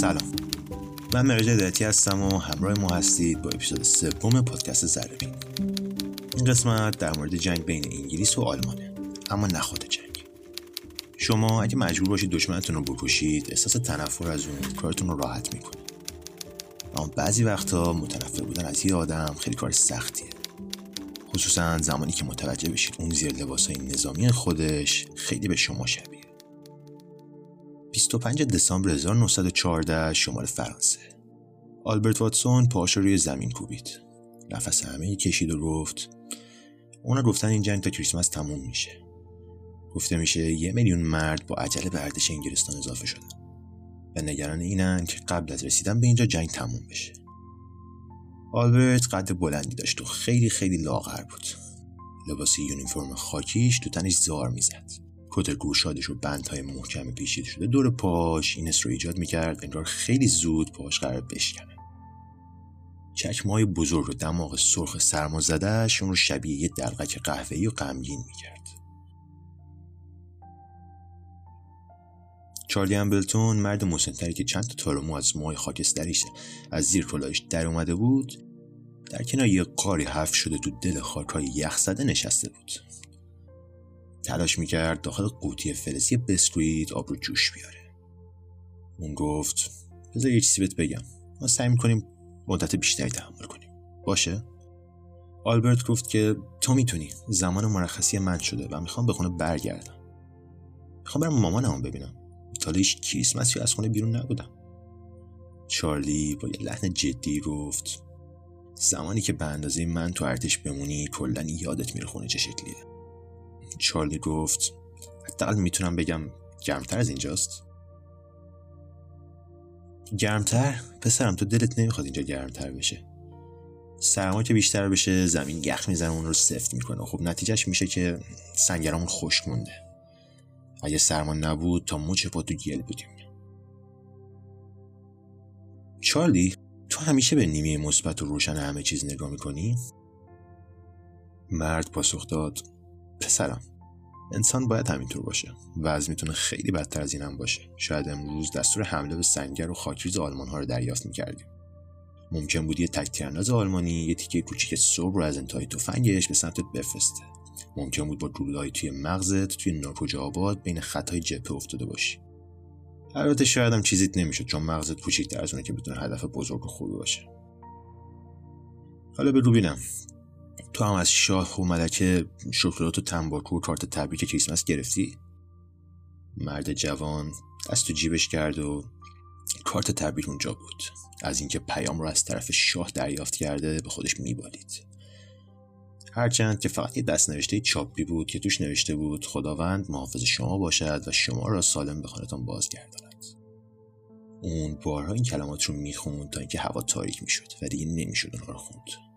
سلام. من مرج هدایتی هستم و همراه ما هستید با اپیزود سوم پادکست زربین این قسمت در مورد جنگ بین انگلیس و آلمانه اما نه خود جنگ. شما اگه مجبور باشید دشمنتون رو بکشید احساس تنفر از اون کارتون رو راحت می‌کنه اما بعضی وقتا متنفر بودن از یه آدم خیلی کار سختیه. خصوصا زمانی که متوجه بشید اون زیر لباس های نظامی خودش خیلی به شما شبیه 25 دسامبر 1914 شمال فرانسه. آلبرت واتسون پاش روی زمین کوبید. نفس همه کشید و گفت اونا گفتن این جنگ تا کریسمس تموم میشه. گفته میشه یه میلیون مرد با عجله به ارتش انگلستان اضافه شدن. و نگران اینن که قبل از رسیدن به اینجا جنگ تموم بشه. آلبرت قد بلندی داشت و خیلی خیلی لاغر بود. لباس یونیفرم خاکیش تو تنش زار می‌زد. کت گوشادش و بندهای محکم پیچیده شده دور پاش این رو ایجاد می‌کرد انگار خیلی زود پاش قرار بشکنه. چشمهای بزرگ و دماغ سرخ سرما زدهش اون رو شبیه یه دلغک قهوه‌ای و غمگین می‌کرد. چارلی امبلتون مرد مسنتری که چند تا تارمو از موهای خاکستریش از زیر کلاهش در اومده بود در کنار یه قاری حرف شده تو دل خاکهای یخ زده نشسته بود. تلاش می‌کرد داخل قوطی فلزی بسکویت آب رو جوش بیاره. اون گفت بذار یه چیزی بهت بگم. ما سعی می‌کنیم مدت بیشتری تحمل کنیم. باشه؟ آلبرت گفت که تو می‌تونی. زمان مرخصی من شده و می‌خوام به خونه برگردم. می‌خوام برم مامانم ببینم. تا هیچ کریسمسی از خونه بیرون نبودم. چارلی با یه لحن جدی گفت زمانی که به اندازه من تو ارتش بمونی کلا یادت میره خونه چه شکلیه. چارلی گفت حداقل می‌تونم بگم گرمتر از اینجاست؟ گرمتر؟ پسرم تو دلت نمی‌خواد اینجا گرمتر بشه. سرما که بیشتر بشه زمین یخ می‌زنه اون رو سفت می‌کنه. خب نتیجهش میشه که سنگرامون خشک مونده. اگه سرما نبود تا مچ پا تو گل بودیم. چارلی تو همیشه به نیمه مثبت و روشن همه چیز نگاه می‌کنی؟ مرد پاسخ داد. پسرم. انسان باید همینطور باشه وضع می‌تونه خیلی بدتر از این باشه. شاید امروز دستور حمله به سنگر و خاکریز آلمان ها رو دریافت می‌کردیم. ممکن بود یه تک آلمانی یه تیکه کوچیک صبح رو از انتهای تفنگش به سمتت بفرسته. ممکن بود با گلوله‌ای توی مغزت توی ناکجا آباد بین خطای جبهه افتاده باشی. البته شاید هم چیزیت نمی‌شد چون مغزت کوچیک‌تر از اونه که بدون هدف بزرگ و خوبی باشه. حالا بگو بینم تو هم از شاه و ملکه شکلات و تنباکو و کارت تبریک کریسمس گرفتی؟ مرد جوان دست تو جیبش کرد و کارت تبریک اونجا بود. از اینکه پیام رو از طرف شاه دریافت کرده به خودش میبالید. هرچند که فقط یه دست نوشته چاپی بود که توش نوشته بود خداوند محافظ شما باشد و شما را سالم به خانهتان بازگرداند. اون بارها این کلمات رو می‌خوند تا اینکه هوا تاریک می‌شد و دیگه نمی‌شد اونها رو خوند.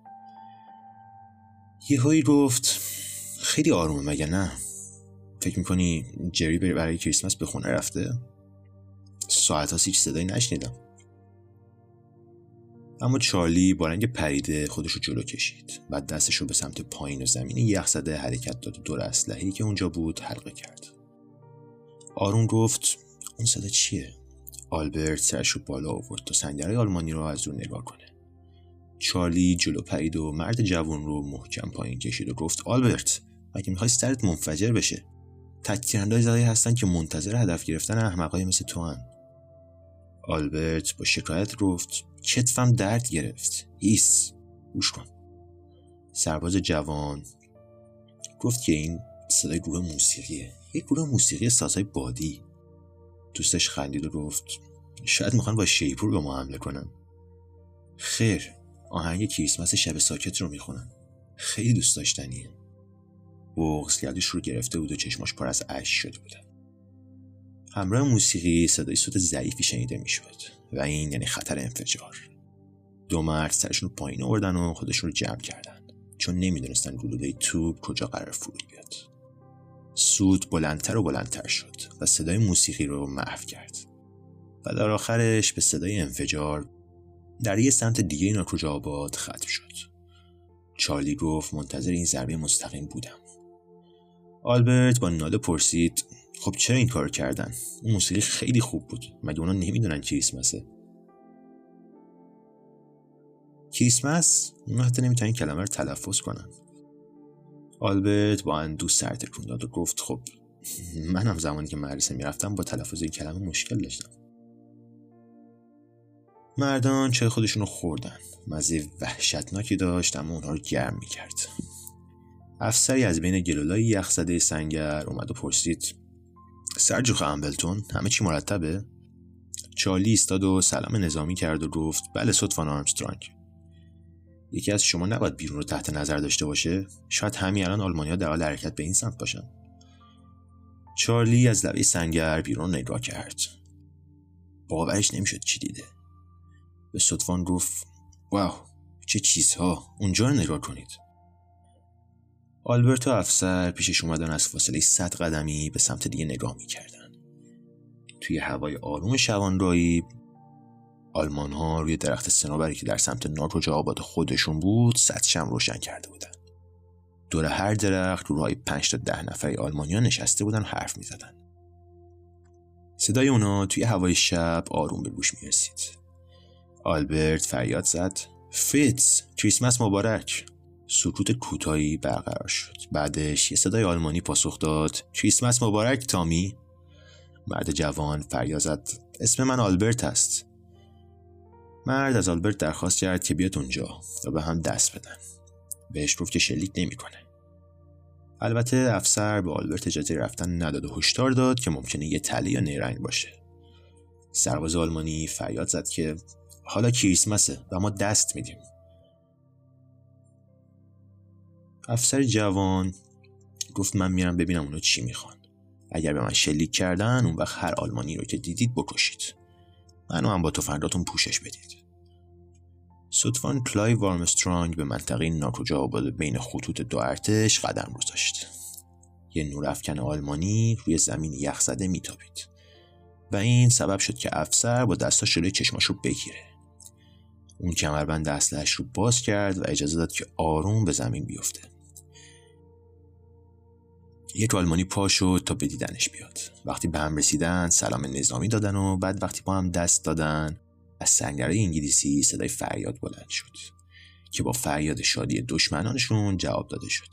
یهویی گفت خیلی آرومه مگه نه؟ فکر می‌کنی جری برای کریسمس به خونه رفته؟ ساعت ها هیچ صدایی نشنیدم. اما چارلی با رنگ پریده خودش رو جلو کشید. بعد دستش رو به سمت پایین و زمین یخ زده حرکت داد و دور اسلحه‌ای که اونجا بود حلقه کرد. آرون گفت اون صدا چیه؟ آلبرت سرش بالا آورد تا سنگرهای آلمانی رو از دور نگاه کنه. چارلی جلو پرید و مرد جوان رو محکم پایین کشید و گفت آلبرت مگه می‌خوای سرت منفجر بشه؟ تک‌تیراندازهایی هستن که منتظر هدف گرفتن احمقای مثل توئن. آلبرت با شکایت گفت کتفم درد گرفت. هیس گوش کن. سرباز جوان گفت که این صدای گروه موسیقیه. یک گروه موسیقی سازهای بادی. دوستش خندید و گفت شاید می‌خوان با شیپور به ما حمله کنن. خیر. آهنگ کریسمس شب ساکت رو می‌خونن. خیلی دوست داشتنیه. بغز گردش رو گرفته بود و چشماش پر از اشک شده بودن همراه موسیقی صدای صوت ضعیفی شنیده می‌شد و این یعنی خطر انفجار. دو مرد سرشون رو پایین آوردن و خودشون رو جمع کردن چون نمی‌دونستن گلوله توپ کجا قرار فرود بیاد. سود بلندتر و بلندتر شد و صدای موسیقی رو محو کرد. و در آخرش به صدای انفجار در یه سمت دیگه ناکجا آباد ختم شد. چارلی گفت منتظر این ضربه مستقیم بودم. آلبرت با ناله پرسید خب چرا این کار کردن؟ اون موسیقی خیلی خوب بود. مگه اونا نمی‌دونن کریسمسه؟ کریسمس؟ اونا حتی نمی‌تونن این کلمه رو تلفظ کنن. آلبرت با اندو سر داد و گفت خب منم زمانی که مدرسه می‌رفتم با تلفظ این کلمه مشکل داشتم. مردان چه خودشون رو خوردن. مزه وحشتناکی داشت اما اونها رو گرم می‌کرد. افسری از بین گلولای یخزده سنگر اومد و پرسید سرجو امبلتون همه چی مرتبه؟ چارلی ایستاد و سلام نظامی کرد و گفت بله صدفان آرمسترانگ. یکی از شما نباید بیرون رو تحت نظر داشته باشه؟ شاید همین الان آلمانیا در حال حرکت به این سمت باشن. چارلی از لبه سنگر بیرون نگاه کرد. باورش نمی‌شد چی دیده. به صدفان گفت واو چه چیزها! اونجا رو نگاه کنید. آلبرت و افسر پیشش اومدن از فاصله صد قدمی به سمت دیگه نگاه می‌کردن. توی هوای آروم شوانرایی آلمان ها روی درخت سنوبری که در سمت ناروج آباد خودشون بود شم روشن کرده بودن. دور هر درخت رو رای پنج تا ده نفری آلمانیا نشسته بودن و حرف می‌زدن. صدای اونا توی هوای شب آروم به گوش می‌رسید. آلبرت فریاد زد. فیتز کریسمس مبارک. سکوت کوتاهی برقرار شد. بعدش یه صدای آلمانی پاسخ داد. کریسمس مبارک تامی. مرد جوان فریاد زد. اسم من آلبرت است. مرد از آلبرت درخواست کرد که بیاد اونجا و به هم دست بدن. بهش گفت که شلیک نمی‌کنه. البته افسر به آلبرت اجازه رفتن نداد و هشدار داد که ممکنه یه تله یا نیرنگ باشه. سرباز آلمانی فریاد زد که حالا کریسمسه و ما دست میدیم. افسر جوان گفت من میرم ببینم اونا چی می‌خوان. اگر به من شلیک کردن اون وقت هر آلمانی رو که دیدید بکشید. منو هم با تفنگاتون پوشش بدید. صدفان کلای وارمسترانگ به منطقه ناکجا آباد بین خطوط دو ارتش قدم گذاشت. یه نورافکن آلمانی روی زمین یخزده میتابید. و این سبب شد که افسر با دستاش جلوی چشماش رو بگیره. اون کمربند اسلحه‌اش رو باز کرد و اجازه داد که آروم به زمین بیفته. یک آلمانی پا شد تا به دیدنش بیاد. وقتی به هم رسیدن سلام نظامی دادن و بعد وقتی با هم دست دادن از سنگرهای انگلیسی صدای فریاد بلند شد که با فریاد شادی دشمنانشون جواب داده شد.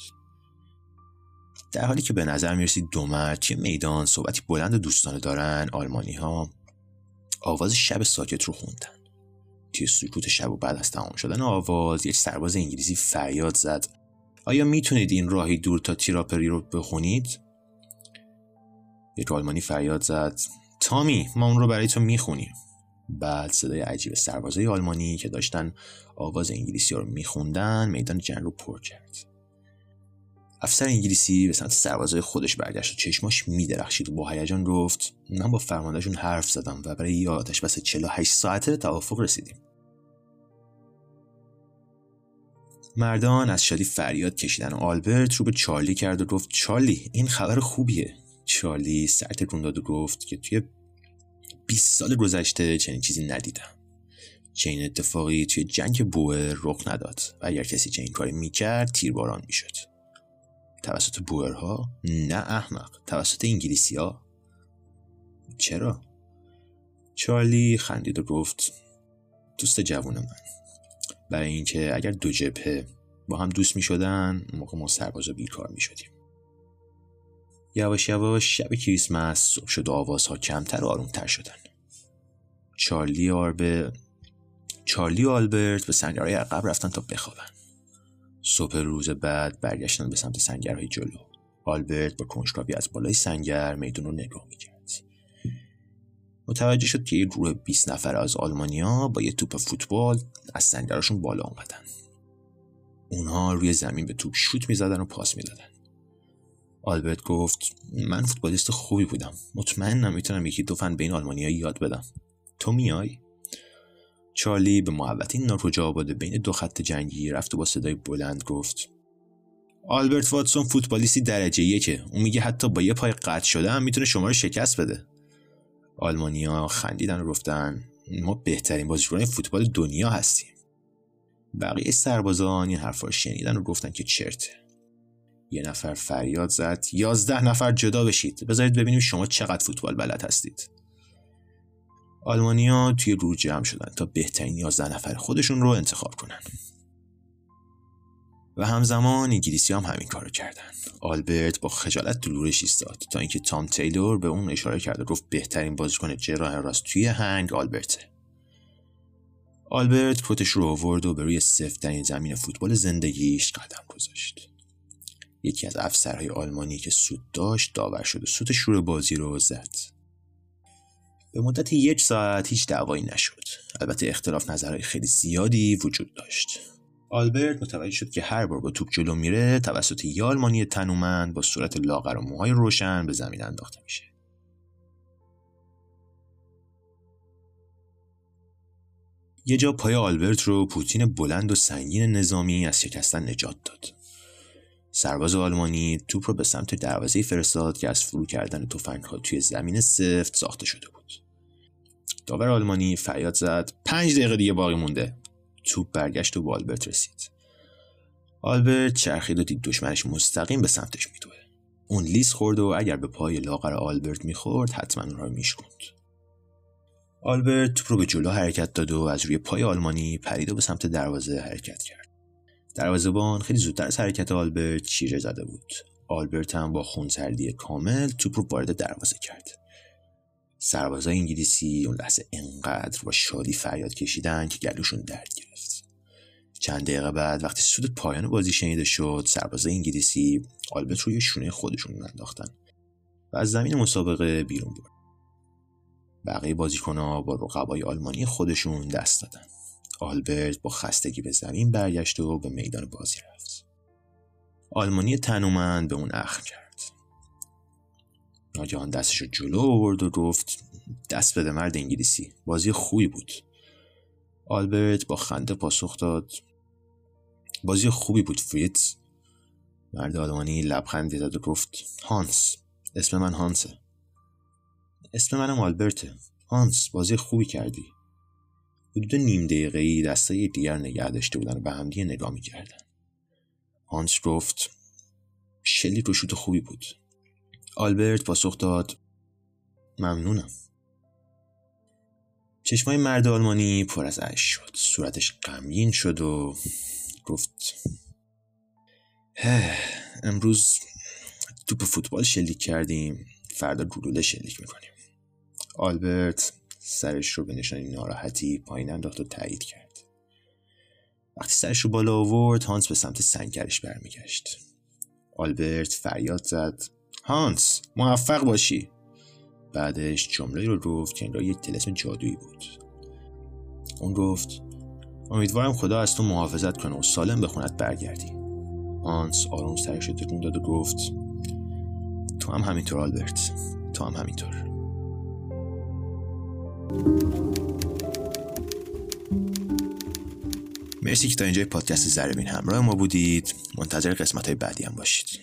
در حالی که به نظر می‌رسید دو مرد توی میدان صحبتی بلند و دوستانه دارن آلمانی ها آواز شب ساکت رو خوندن. توی سکوت شب و بعد از تمام شدن آواز یک سرباز انگلیسی فریاد زد. آیا می‌تونید این راهی دور تا تیراپری رو بخونید؟ یک آلمانی فریاد زد. تامی ما اون رو برای تو می‌خونیم. بعد صدای عجیب سربازای آلمانی که داشتن آواز انگلیسی رو میخوندن میدان جنگ رو پر کرد. افسر انگلیسی به سمت سربازای خودش برگشت و چشماش میدرخشید. و با هیجان گفت من با فرماندهشون حرف زدم و برای یه آتش بس 48 ساعته توافق رسیدیم. مردان از شادی فریاد کشیدن و آلبرت رو به چارلی کرد و گفت چارلی این خبر خوبیه. چارلی سر تکون داد و گفت که توی 20 سال گذشته چنین چیزی ندیدم. چنین اتفاقی توی جنگ بوئر رخ نداد و اگر کسی چنین کاری می‌کرد تیرباران می‌شد. توسط بوئرها نه احمق توسط انگلیسی ها چرا؟ چارلی خندید و گفت دوست جوون من. برای اینکه اگر دو جبهه با هم دوست می شدن موقع ما سرباز و بیکار می شدیم یواش یواش شب کریسمس صبح شد و آوازها کمتر و آرومتر شدن. چارلی آربه چارلی و آلبرت به سنگرهای عقب رفتن تا بخوابن. صبح روز بعد برگشتن به سمت سنگرهای جلو. آلبرت با کنجکاوی از بالای سنگر میدون رو نگاه می‌کرد. متوجه شد که یه گروه 20 نفر از آلمانیا با یه توپ فوتبال از سنگراشون بالا اومدن. اونها روی زمین به توپ شوت می‌زدن و پاس می‌دادن. آلبرت گفت من فوتبالیست خوبی بودم. مطمئنم می‌تونم یکی دو فن به این آلمانیا یاد بدم. تو میای؟ چارلی به محوطه ناکجا آباده بین دو خط جنگی رفت و با صدای بلند گفت آلبرت واتسون فوتبالیستی درجه یکه. اون میگه حتی با یه پای قطع شده هم می‌تونه شما رو شکست بده. آلمانیا خندیدن و گفتن ما بهترین بازیکنان فوتبال دنیا هستیم. بقیه سربازان این حرفا رو شنیدن و گفتن که چرته. یه نفر فریاد زد یازده نفر جدا بشید. بذارید ببینیم شما چقدر فوتبال بلد هستید. آلمانیا توی گروه جمع شدن تا بهترین 11 نفر خودشون رو انتخاب کنن. و همزمان انگلیسی هم همین کارو کردن. آلبرت با خجالت دلورش ایستاد تا اینکه تام تیلور به اون اشاره کرد و گفت بهترین بازیکن جراح راست توی هنگ آلبرته. آلبرت کتش رو آورد و به روی سفترین زمین فوتبال زندگیش قدم گذاشت. یکی از افسرهای آلمانی که سود داشت داور شد و سوت شور بازی رو زد. به مدت یک ساعت هیچ دعوایی نشد. البته اختلاف نظرهای خیلی زیادی وجود داشت. آلبرت متوجه شد که هر بار با توپ جلو میره توسط یه آلمانی تنومند با صورت لاغر و موهای روشن به زمین انداخته میشه. یه جا پای آلبرت رو پوتین بلند و سنگین نظامی از شکستن نجات داد. سرباز آلمانی توپ رو به سمت دروازه فرستاد که از فرو کردن ها توی زمین سفت ساخته شده بود. داور آلمانی فریاد زد پنج دقیقه دیگه باقی مونده. توپ برگشت و به آلبرت رسید. آلبرت چرخید و دید دشمنش مستقیم به سمتش میدوه. اون لیس خورد و اگر به پای لاغر آلبرت می‌خورد حتما اون رو میشکند آلبرت توپ رو به جلو حرکت داد و از روی پای آلمانی پرید و به سمت دروازه حرکت کرد. دروازهبان خیلی زودتر از حرکت آلبرت چیره زده بود. آلبرت هم با خونسردی کامل توپ رو وارد دروازه کرد. سربازای انگلیسی اون لحظه انقدر با شادی فریاد کشیدن که گلوشون درد چند دقیقه بعد وقتی سود پایان بازی شنیده شد سربازای انگلیسی آلبرت روی شونه خودشون انداختن و از زمین مسابقه بیرون برد. بقیه بازیکنها با رقبای آلمانی خودشون دست دادن. آلبرت با خستگی به زمین برگشت و به میدان بازی رفت. آلمانی تنومند به اون اخم کرد. ناگهان دستش رو جلو آورد و گفت دست بده مرد انگلیسی بازی خوبی بود. آلبرت با خنده پاسخ داد بازی خوبی بود فریتز مرد آلمانی لبخندی زد و گفت هانس. اسم من هانسه. اسم منم آلبرته. هانس بازی خوبی کردی. حدود نیم دقیقه ای دستای دیگر نگه داشته بودن و به همدیگه نگاه می‌کردن. هانس گفت شلی رو شوت خوبی بود. آلبرت پاسخ داد ممنونم. چشمای مرد آلمانی پر از اشک شد. صورتش غمگین شد و گفت امروز توپ فوتبال شلیک کردیم فردا گلوله شلیک می‌کنیم. آلبرت سرش رو به نشانی ناراحتی پایین انداخت و تایید کرد. وقتی سرش رو بالا آورد هانس به سمت سنگرش برمیگشت. آلبرت فریاد زد هانس موفق باشی. بعدش جمله رو گفت که انگار یک تلسم جادویی بود. اون گفت امیدوارم خدا از تو محافظت کنه و سالم به خونت برگردی. هانس آروم سرش تکون داد و گفت تو هم همینطور آلبرت. تو هم همینطور. مرسی که تا اینجای پادکست زربین همراه ما بودید. منتظر قسمت های بعدی هم باشید.